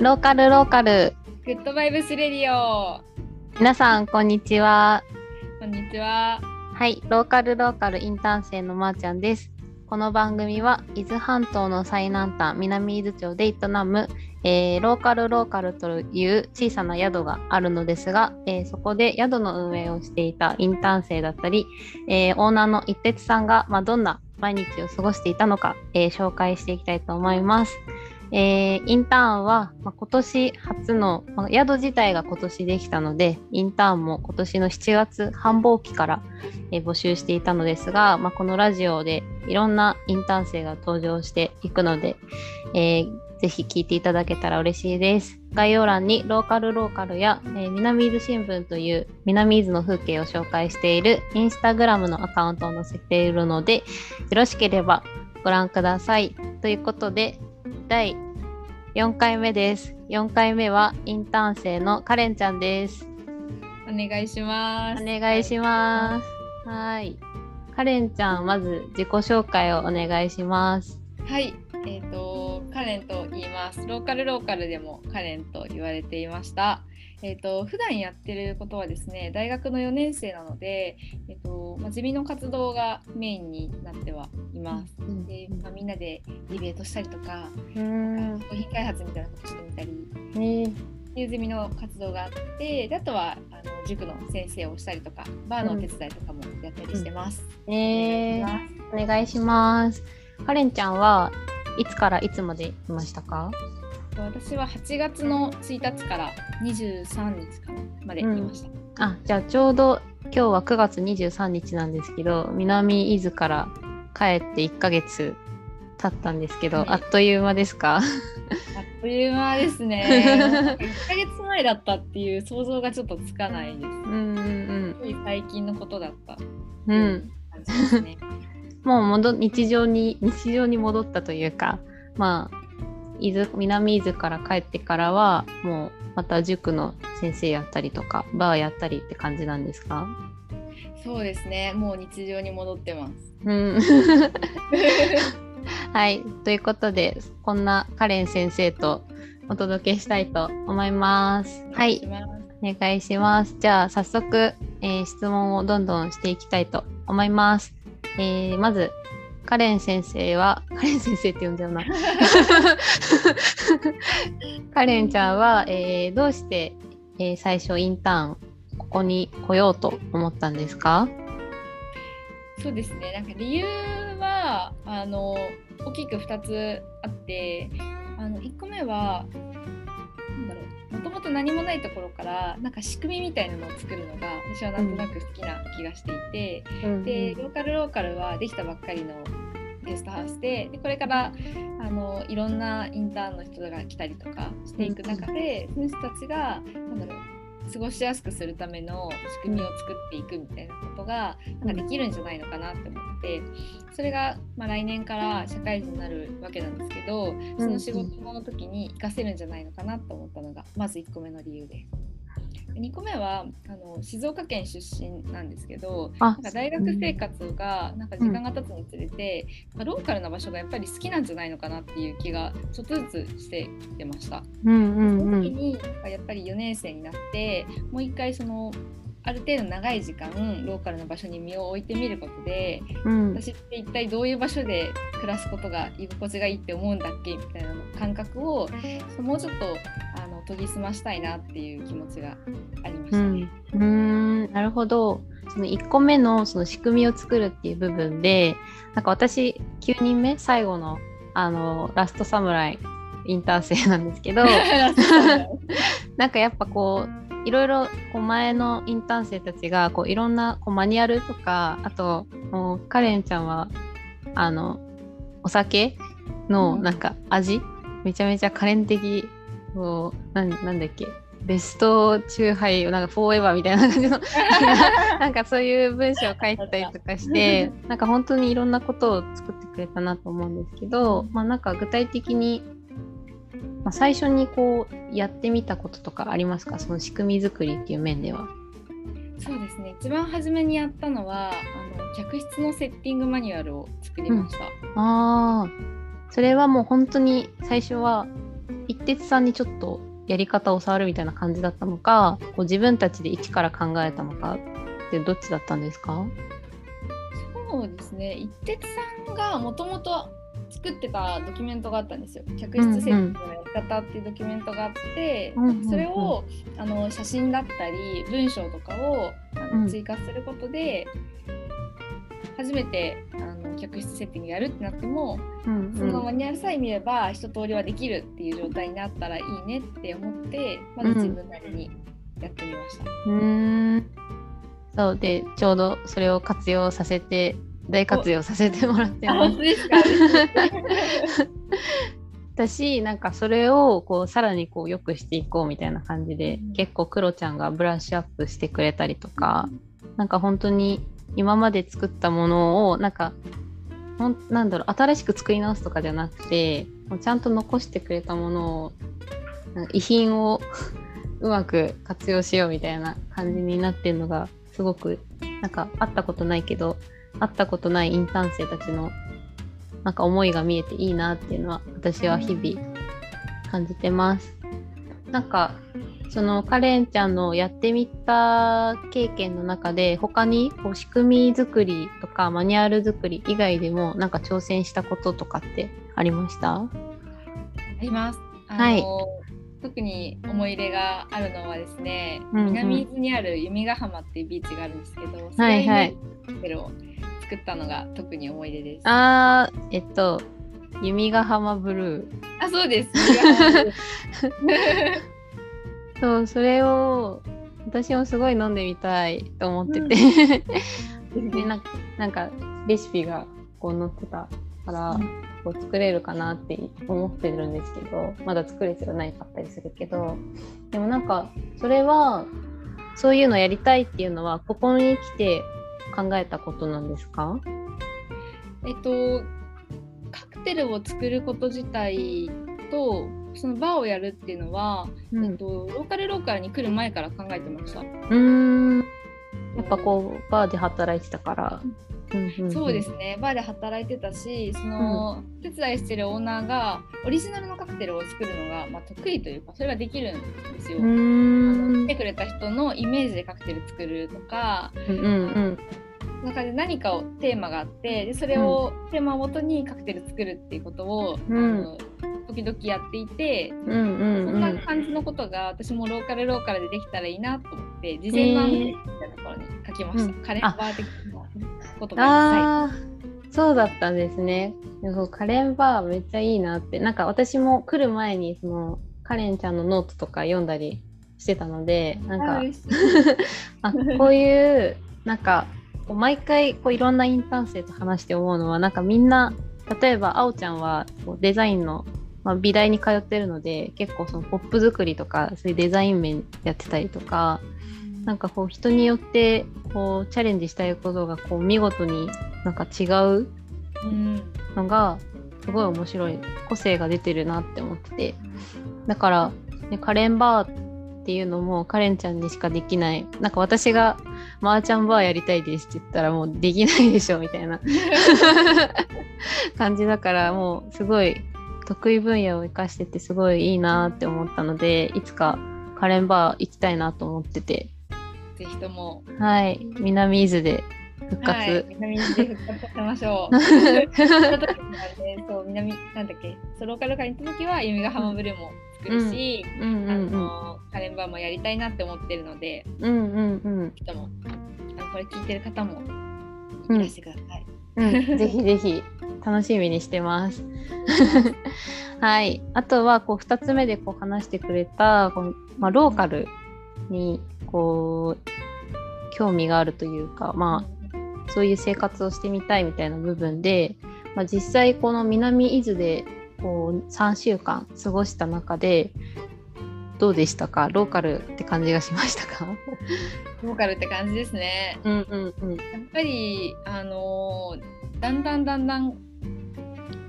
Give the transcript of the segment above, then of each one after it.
ローカルローカル。グッドバイブスレディオ。皆さん、こんにちは。こんにちは。はい、ローカルローカルインターン生のまーちゃんです。この番組は伊豆半島の最南端南伊豆町で営む、えーローカルローカルという小さな宿があるのですが、えーそこで宿の運営をしていたインターン生だったり、えーオーナーの一徹さんが、まあ、どんな毎日を過ごしていたのか、えー紹介していきたいと思います。えーインターンは、まあ、今年初の、まあ宿自体が今年できたのでインターンも今年の7月繁忙期からえー募集していたのですが、まあ、このラジオでいろんなインターン生が登場していくので、えーぜひ聞いていただけたら嬉しいです。概要欄にローカルローカルや、えー南伊豆新聞という南伊豆の風景を紹介しているインスタグラムのアカウントを載せているので、よろしければご覧ください。ということで、第4回目です。4回目はインターン生のカレンちゃんです。お願いします。お願いします。はい。カレンちゃん、まず自己紹介をお願いします。はい。えっ、と、カレンと言います。ローカルローカルでもカレンと言われていました。えっ、と、普段やってることはですね、大学の4年生なので、えっ、と、まあ、ゼミの活動がメインになってはいます。うんで、まあ、みんなでディベートしたりとか、うん。商品開発みたいなことしてみたり、ねっていうゼミの活動があってであとはあの塾の先生をしたりとかバーのお手伝いとかもやったりしてます。ねお願いしますお願いします。カレンちゃんはいつからいつまでいましたか？私は8月の1日から23日かなまでいました。あ、じゃあちょうど今日は9月23日なんですけど、南伊豆から帰って1ヶ月経ったんですけど、はいあっという間ですか？あっという間ですね。1ヶ月前だったっていう想像がちょっとつかないです。うんうんつい最近のことだったうん。うん。感じですね。もう戻日常に 日常に戻ったというかまあ伊豆南伊豆から帰ってからはもうまた塾の先生やったりとかバーやったりって感じなんですか？そうですね。もう日常に戻ってます。うん。はい。ということでこんなカレン先生とお届けしたいと思います。はい。お願いします。じゃあ早速、えー質問をどんどんしていきたいと思います、えーまずカレン先生はカレン先生って呼んじゃうな。カレンちゃんは、えーどうして、えー最初インターンここに来ようと思ったんですか？そうですね。なんか理由はあの大きく2つあってあの1個目はもともと何もないところからなんか仕組みみたいなのを作るのが私はなんとなく好きな気がしていて、でローカルローカルはできたばっかりのゲストハウスででこれからあのいろんなインターンの人が来たりとかしていく中で、その人たちがなんだろう過ごしやすくするための仕組みを作っていくみたいなことがなんかできるんじゃないのかなって思ってそれが、まあ、来年から社会人になるわけなんですけどその仕事の時に活かせるんじゃないのかなと思ったのがまず1個目の理由です。2個目はあの静岡県出身なんですけどあなんか大学生活がなんか時間が経つにつれて、まあローカルな場所がやっぱり好きなんじゃないのかなっていう気がちょっとずつしてきてました。うんうんそうん。の時にやっぱり4年生になってもう一回そのある程度長い時間ローカルな場所に身を置いてみることでうん。私って一体どういう場所で暮らすことが居心地がいいって思うんだっけみたいなの感覚をそうもうちょっと研ぎ澄ましたいなっていう気持ちがありましたうん。ね。うーん。なるほど。その1個目のその仕組みを作るっていう部分でなんか私9人目最後のあのラストサムライインターン生なんですけど なんかやっぱこういろいろこう前のインターン生たちがこういろんなこうマニュアルとかあともうカレンちゃんはあのお酒のうん。なんか味、めちゃめちゃカレン的こうなんなんだっけ？ベストチューハイなんかフォーエバーみたいな感じの。なんかそういう文章を書いてたりとかしてなんか本当にいろんなことを作ってくれたなと思うんですけど、まあなんか具体的に、まあ、最初にこうやってみたこととかありますか？その仕組み作りっていう面では。そうですね。一番初めにやったのはあの客室のセッティングマニュアルを作りました。ああそれはもう本当に最初は一徹さんにちょっとやり方を触るみたいな感じだったのかこう自分たちで一から考えたのかってどっちだったんですか？そうですね。一徹さんがもともと作ってたドキュメントがあったんですよ。客室設計のやり方っていうドキュメントがあって、うんうんうん。それをあの写真だったり文章とかをあうん。の追加することで、初めてあの客室セッティングやるってなっても、うんそのマニュアルさえ見れば一通りはできるっていう状態になったらいいねって思ってまず自分なりにやってみました。うーん。そうでちょうどそれを活用させて大活用させてもらってあます私なんかそれをこうさらにこう良くしていこうみたいな感じで、うん。結構クロちゃんがブラッシュアップしてくれたりとか、なんか本当に今まで作ったものをなんかほんなんだろう新しく作り直すとかじゃなくてもうちゃんと残してくれたものを遺品を うまく活用しようみたいな感じになってるのがすごくなんか会ったことないけど会ったことないインターン生たちのなんか思いが見えていいなっていうのは私は日々感じてます。なんかそのカレンちゃんのやってみた経験の中で他にこう仕組み作りとかマニュアル作り以外でもなんか挑戦したこととかってありました？あります。あのはい特に思い入れがあるのはですね、うんうん南伊豆にある弓ヶ浜っていうビーチがあるんですけど、はいはいそれにホテルを作ったのが特に思い出です。あーえっと弓ヶ浜ブルーあそうです。そうそれを私もすごい飲んでみたいと思ってて、でなんかなんかレシピがこう載ってたから、こう作れるかなって思ってるんですけどまだ作れてはないかったりするけど。でもなんかそれはそういうのやりたいっていうのはここに来て考えたことなんですか？えっとカクテルを作ること自体とそのバーをやるっていうのは、うん。えっとローカルローカルに来る前から考えてました。うーん。やっぱこうバーで働いてたから、うんうんうん。そうですね。バーで働いてたしその、手伝いしてるオーナーがオリジナルのカクテルを作るのが、まあ、得意というかそれができるんですよ。来てくれた人のイメージでカクテル作るとかうんうん中で何かをテーマがあってでそれを、テーマをもとにカクテル作るっていうことを、うん時々やっていて、うんうんそうん。んな感じのことが私もローカルローカルでできたらいいなと思って事前の案件みたいなところに書きました、うんかれんバー的なことがはああ、そうだったんですね。でもかれんバーめっちゃいいなって、なんか私も来る前にそのかれんちゃんのノートとか読んだりしてたので、いなんかあ こういうなんか毎回こういろんなインターン生と話して思うのはなんかみんな例えばあおちゃんはこうデザインの、まあ、美大に通ってるので結構そのポップ作りとかそういうデザイン面やってたりとかなんかこう人によってこうチャレンジしたいことがこう見事になんか違ううん。のがすごい面白い個性が出てるなって思ってて。だから、ね、カレンバーっていうのもカレンちゃんにしかできない。なんか私がマーチャンバーやりたいですって言ったらもうできないでしょみたいな。感じだからもうすごい得意分野を生かしててすごいいいなって思ったのでいつかカレンバー行きたいなと思ってて。ぜひとも、はい。南伊豆で復活、はい、南伊豆で復活させましょう。その時にはねそう南なんだっけ？そうローカルカルに行った時は弓ヶ浜ブルーも作るし、あうんうんうん。のカレンバーもやりたいなって思ってるのでうんうんうん。人も。あのこれ聞いてる方もいらしてください。うん、ぜひぜひ。楽しみにしてます。はい、あとはこう2つ目でこう話してくれたこの、まあ、ローカルにこう興味があるというか、まあ、そういう生活をしてみたいみたいな部分で、まあ、実際この南伊豆でこう3週間過ごした中でどうでしたか？ローカルって感じがしましたか？ローカルって感じですね。うんうんうん。やっぱりあのーだんだんだんだん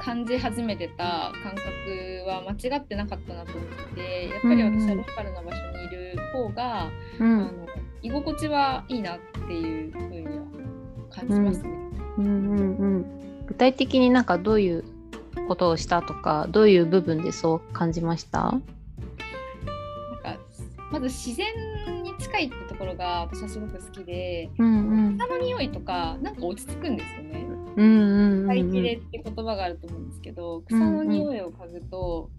感じ始めてた感覚は間違ってなかったなと思ってやっぱり私はローカルな場所にいる方が、うん。あの居心地はいいなっていうふうには感じますね。うんうんうん。具体的になんかどういうことをしたとかどういう部分でそう感じました？まず自然に近いってところが私はすごく好きで、うんうん。草の匂いとかなんか落ち着くんですよね。うんうんうん使い切れって言葉があると思うんですけど、草の匂いを嗅ぐと、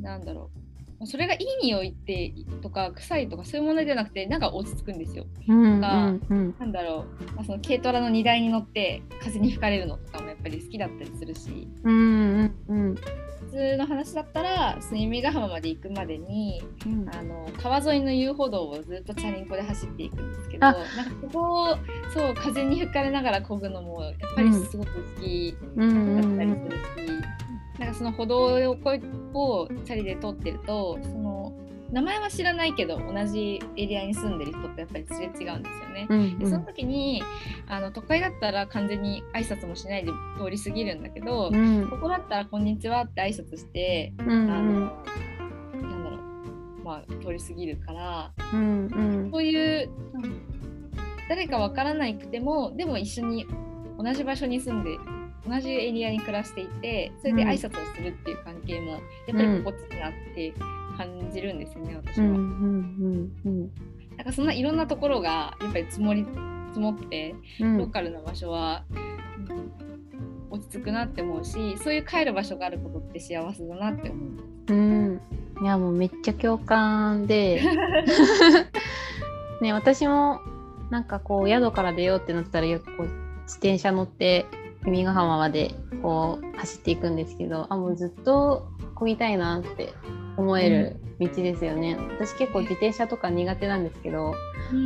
なんだろうそれがいい匂いってとか臭いとかそういうものじゃなくてなんか落ち着くんですよ。うんうんうん。なんだろう、まあ、その軽トラの荷台に乗って風に吹かれるのとかもやっぱり好きだったりするし。うんうんうん。普通の話だったら住ヶ浜まで行くまでにうん。あの川沿いの遊歩道をずっとチャリンコで走っていくんですけどあ。なんかそこをそう風に吹かれながら漕ぐのもやっぱりすごく好きうんうだったりんするし、なんかその歩道をこうをチャリで通ってるとその名前は知らないけど同じエリアに住んでる人とやっぱりすれ違うんですよね。うんでその時にあの都会だったら完全に挨拶もしないで通り過ぎるんだけど、うん。ここだったら「こんにちは」って挨拶して、うん。あのなんだろうまあ通り過ぎるからうんうん。そういう、うん誰かわからなくてもでも一緒に同じ場所に住んで同じエリアに暮らしていてそれで挨拶をするっていう関係もやっぱり心地いいなって感じるんですよね、私は。うんうんうんなんかそんないろんなところがやっぱり積もり積もってうん。ローカルな場所は、うん落ち着くなって思うしそういう帰る場所があることって幸せだなって思う。うん。いやもうめっちゃ共感で。ね私もなんかこう宿から出ようってなったらよくこう自転車乗って君ヶ浜までこう走っていくんですけどあもうずっと漕ぎたいなって思える道ですよね、私結構自転車とか苦手なんですけど、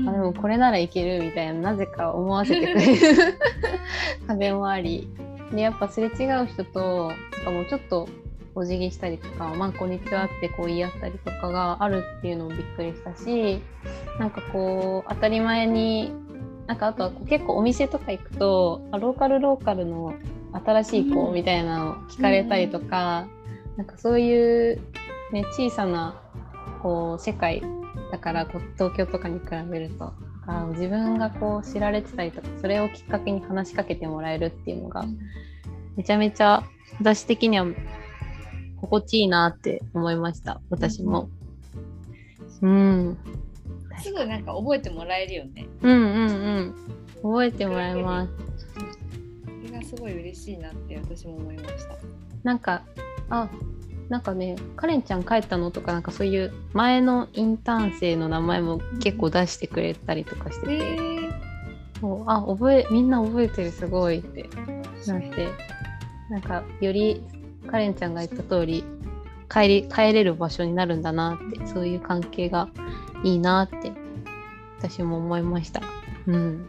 あでもこれならいけるみたいななぜか思わせてくれる 壁もあり。でやっぱすれ違う人となんかもうちょっとお辞儀したりとか「まあこんにちは」ってこう言い合ったりとかがあるっていうのもびっくりしたしなんかこう当たり前になんかあとはこう結構お店とか行くとあローカルローカルの新しい子うん。みたいなのを聞かれたりとか、なんかそういう、ね、小さなこう世界だからこう東京とかに比べるとあ自分がこう知られてたりとかそれをきっかけに話しかけてもらえるっていうのがめちゃめちゃ私的には心地いいなって思いました私も。うん、すぐなんか覚えてもらえるよね。うんうんうん覚えてもらいます。それがすごい嬉しいなって私も思いました。なんかあなんかねカレンちゃん帰ったのとかなんかそういう前のインターン生の名前も結構出してくれたりとかしてて、えそうあ覚えみんな覚えてるすごいってなってなんかよりカレンちゃんが言った通り帰り帰れる場所になるんだなってそういう関係がいいなって私も思いました。うん、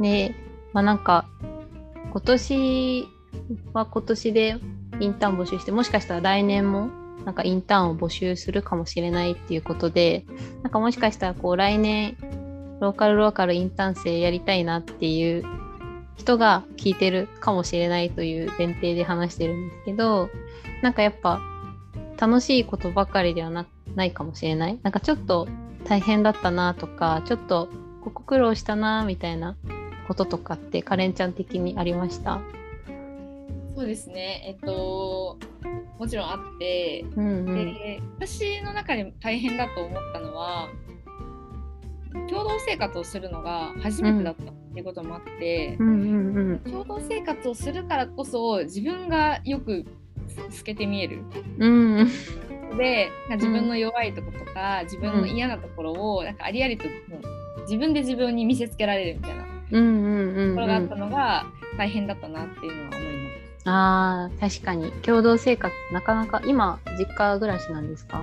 でまあなんか今年は今年でインターン募集してもしかしたら来年もなんかインターンを募集するかもしれないっていうことでなんかもしかしたらこう来年ローカルローカルインターン生やりたいなっていう人が聞いてるかもしれないという前提で話してるんですけどなんかやっぱ楽しいことばかりではなくないかもしれない。なんかちょっと大変だったなとかちょっとここ苦労したなみたいなこととかってカレンちゃん的にありました？そうですね。えっともちろんあって、うんうん。で私の中で大変だと思ったのは共同生活をするのが初めてだったっていうこともあってう、んうんうん。共同生活をするからこそ自分がよく透けて見える。うんうんで自分の弱いところとか、自分の嫌なところをなんかありありともう自分で自分に見せつけられるみたいなところがあったのが大変だったなっていうのは思います。あー確かに。共同生活なかなか今実家暮らしなんですか？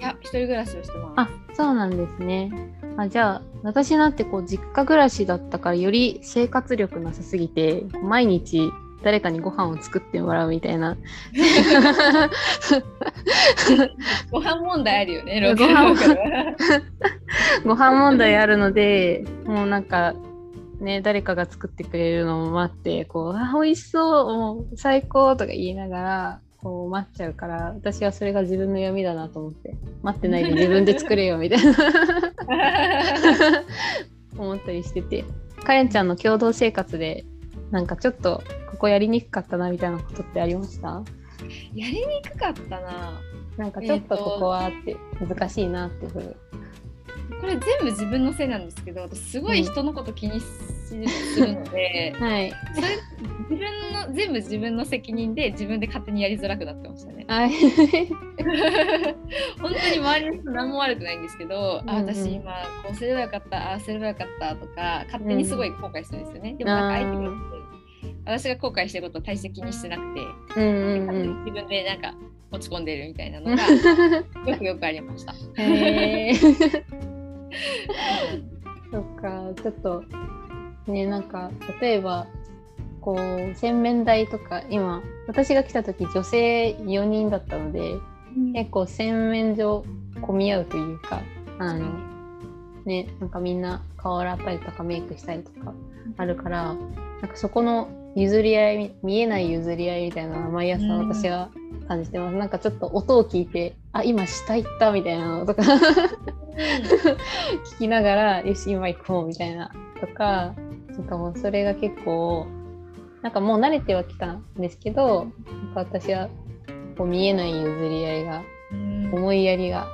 いや一人暮らしをしてます。あそうなんですね。あじゃあ私なんてこう実家暮らしだったからより生活力なさすぎて毎日誰かにご飯を作ってもらうみたいな。ご飯問題あるよね、ご飯。ご飯問題あるのでもうなんかね誰かが作ってくれるのを待ってこうあ美味しそうもう最高とか言いながらこう待っちゃうから私はそれが自分の読みだなと思って待ってないで自分で作れよみたいな。思ったりしてて。カレンちゃんの共同生活でなんかちょっとこやりにくかったなみたいなことってありました？やりにくかったな。なんかちょっとここはって難しいなっていうこれ全部自分のせいなんですけど私すごい人のこと気にするので、はい。それ自分の全部自分の責任で自分で勝手にやりづらくなってましたね。はい。本当に周りの人何も悪くないんですけど、うんうん。あ私今こうすればよかったああすればよかったとか勝手にすごい後悔してるんですよね。でもなんか相手が私が後悔してることを大して気にしてなくて、うんうんうん。自分でなんか落ち込んでるみたいなのがよくよくありました。そっか。ちょっとねなんか例えばこう洗面台とか今私が来た時女性4人だったので結構洗面所混み合うというかあのねなんかみんな顔洗ったりとかメイクしたりとかあるからなんかそこの譲り合い見えない譲り合いみたいなのは毎朝うん。私は感じてます、なんかちょっと音を聞いてあ今下行ったみたいなのとか聞きながらよし今行こうみたいなとかなんかもうそれが結構なんかもう慣れてはきたんですけどなんか私はこう見えない譲り合いがうん。思いやりが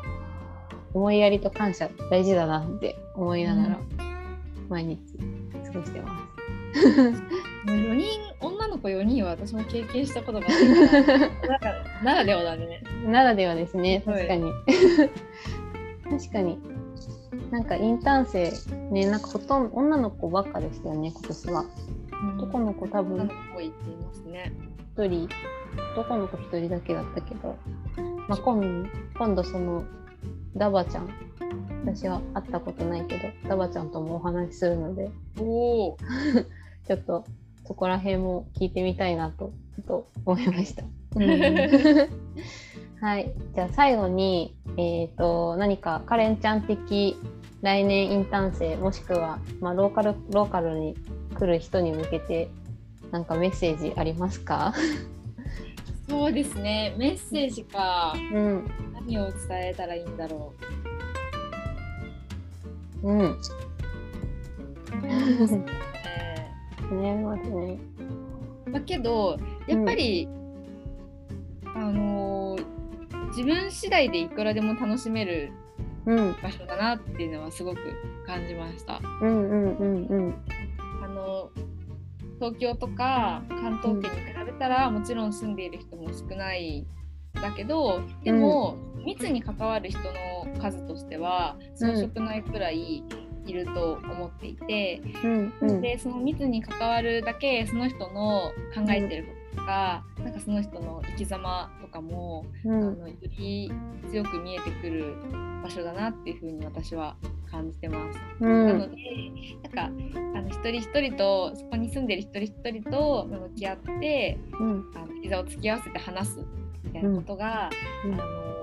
思いやりと感謝大事だなって思いながら毎日過ごしてます。もう4人女の子4人は私も経験したことがないからならではだね。ならではですねはい。確かに。確かに。なんかインターン生ねなんかほとんど女の子ばっかでしたよね今年は。男の子多分多いって言いますね。一人。男の子一人だけだったけど、まあ、今今度そのダバちゃん私は会ったことないけどダバちゃんともお話しするので。おお。ちょっとそこら辺も聞いてみたいなとと思いました。はい、じゃあ最後に、えー、と何かカレンちゃん的来年インターン生もしくは、まあ、ローカルローカルに来る人に向けてなんかメッセージありますか、そうですね。メッセージか。うん何を伝えたらいいんだろうん、う。ねねまずね。だけどやっぱり、あのー自分次第でいくらでも楽しめるうん。場所だなっていうのはすごく感じました。うんうんうんうん。あの東京とか関東圏に比べたら、もちろん住んでいる人も少ないだけどでも、密に関わる人の数としては遜色ないくらいいると思っていて、うんうん。でその密に関わるだけその人の考えてることとか、なんかその人の生き様とかも、うん。あのより強く見えてくる場所だなっていうふうに私は感じてます。うなのでなんかあの一人一人とそこに住んでる一人一人と向き合ってん。あの膝を突き合わせて話すみたいなことが、うん。あの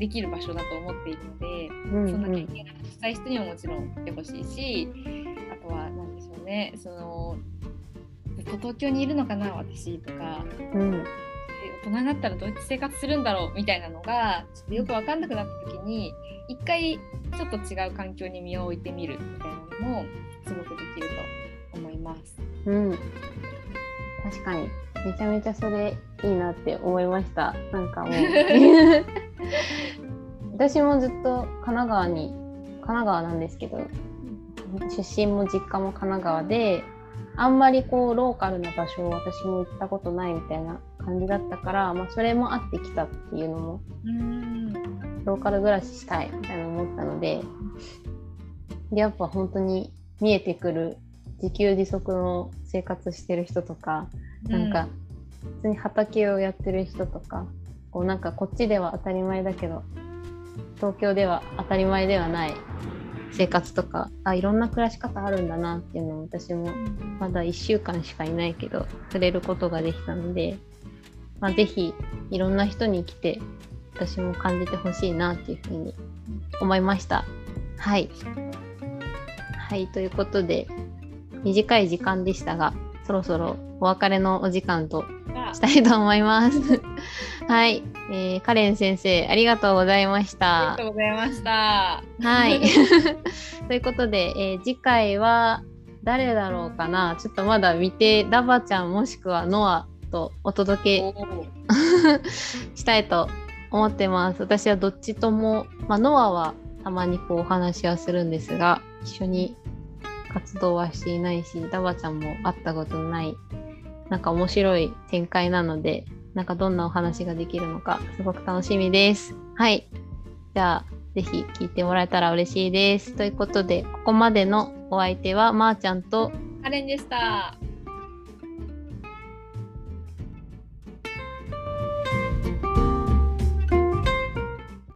できる場所だと思っているので、うんそん。な経験がしたい人にはもちろん来てほしいしあとは何でしょうねそのずっと東京にいるのかな私とか。うん。で大人になったらどうやって生活するんだろうみたいなのがちょっとよく分かんなくなった時に一回ちょっと違う環境に身を置いてみるみたいなのもすごくできると思います。うん、確かに。めちゃめちゃそれいいなって思いました。なんかもう 私もずっと神奈川に神奈川なんですけど出身も実家も神奈川であんまりこうローカルな場所を私も行ったことないみたいな感じだったから、まあ、それもあってきたっていうのもうん。ローカル暮らししたいみたいな思ったのででやっぱ本当に見えてくる自給自足の生活してる人とか、なんか普通に畑をやってる人とかこうなんかこっちでは当たり前だけど東京では当たり前ではない生活とかあいろんな暮らし方あるんだなっていうのを私もまだ1週間しかいないけど触れることができたので、まあ、ぜひいろんな人に来て私も感じてほしいなっていうふうに思いました。はい。はい、ということで短い時間でしたがそろそろお別れのお時間としたいと思います。はい、えーカレン先生ありがとうございましたありが。とうございました。はい。ということで、えー次回は、誰だろうかなちょっとまだ見てダバちゃんもしくはノアとお届け したいと思ってます私はどっちとも、まあ、ノアはたまにこうお話はするんですが一緒に活動はしていないしダバちゃんも会ったことないなんか面白い展開なのでなんかどんなお話ができるのかすごく楽しみです。はい。じゃあぜひ聞いてもらえたら嬉しいです。ということでここまでのお相手はまーちゃんとカレンでした。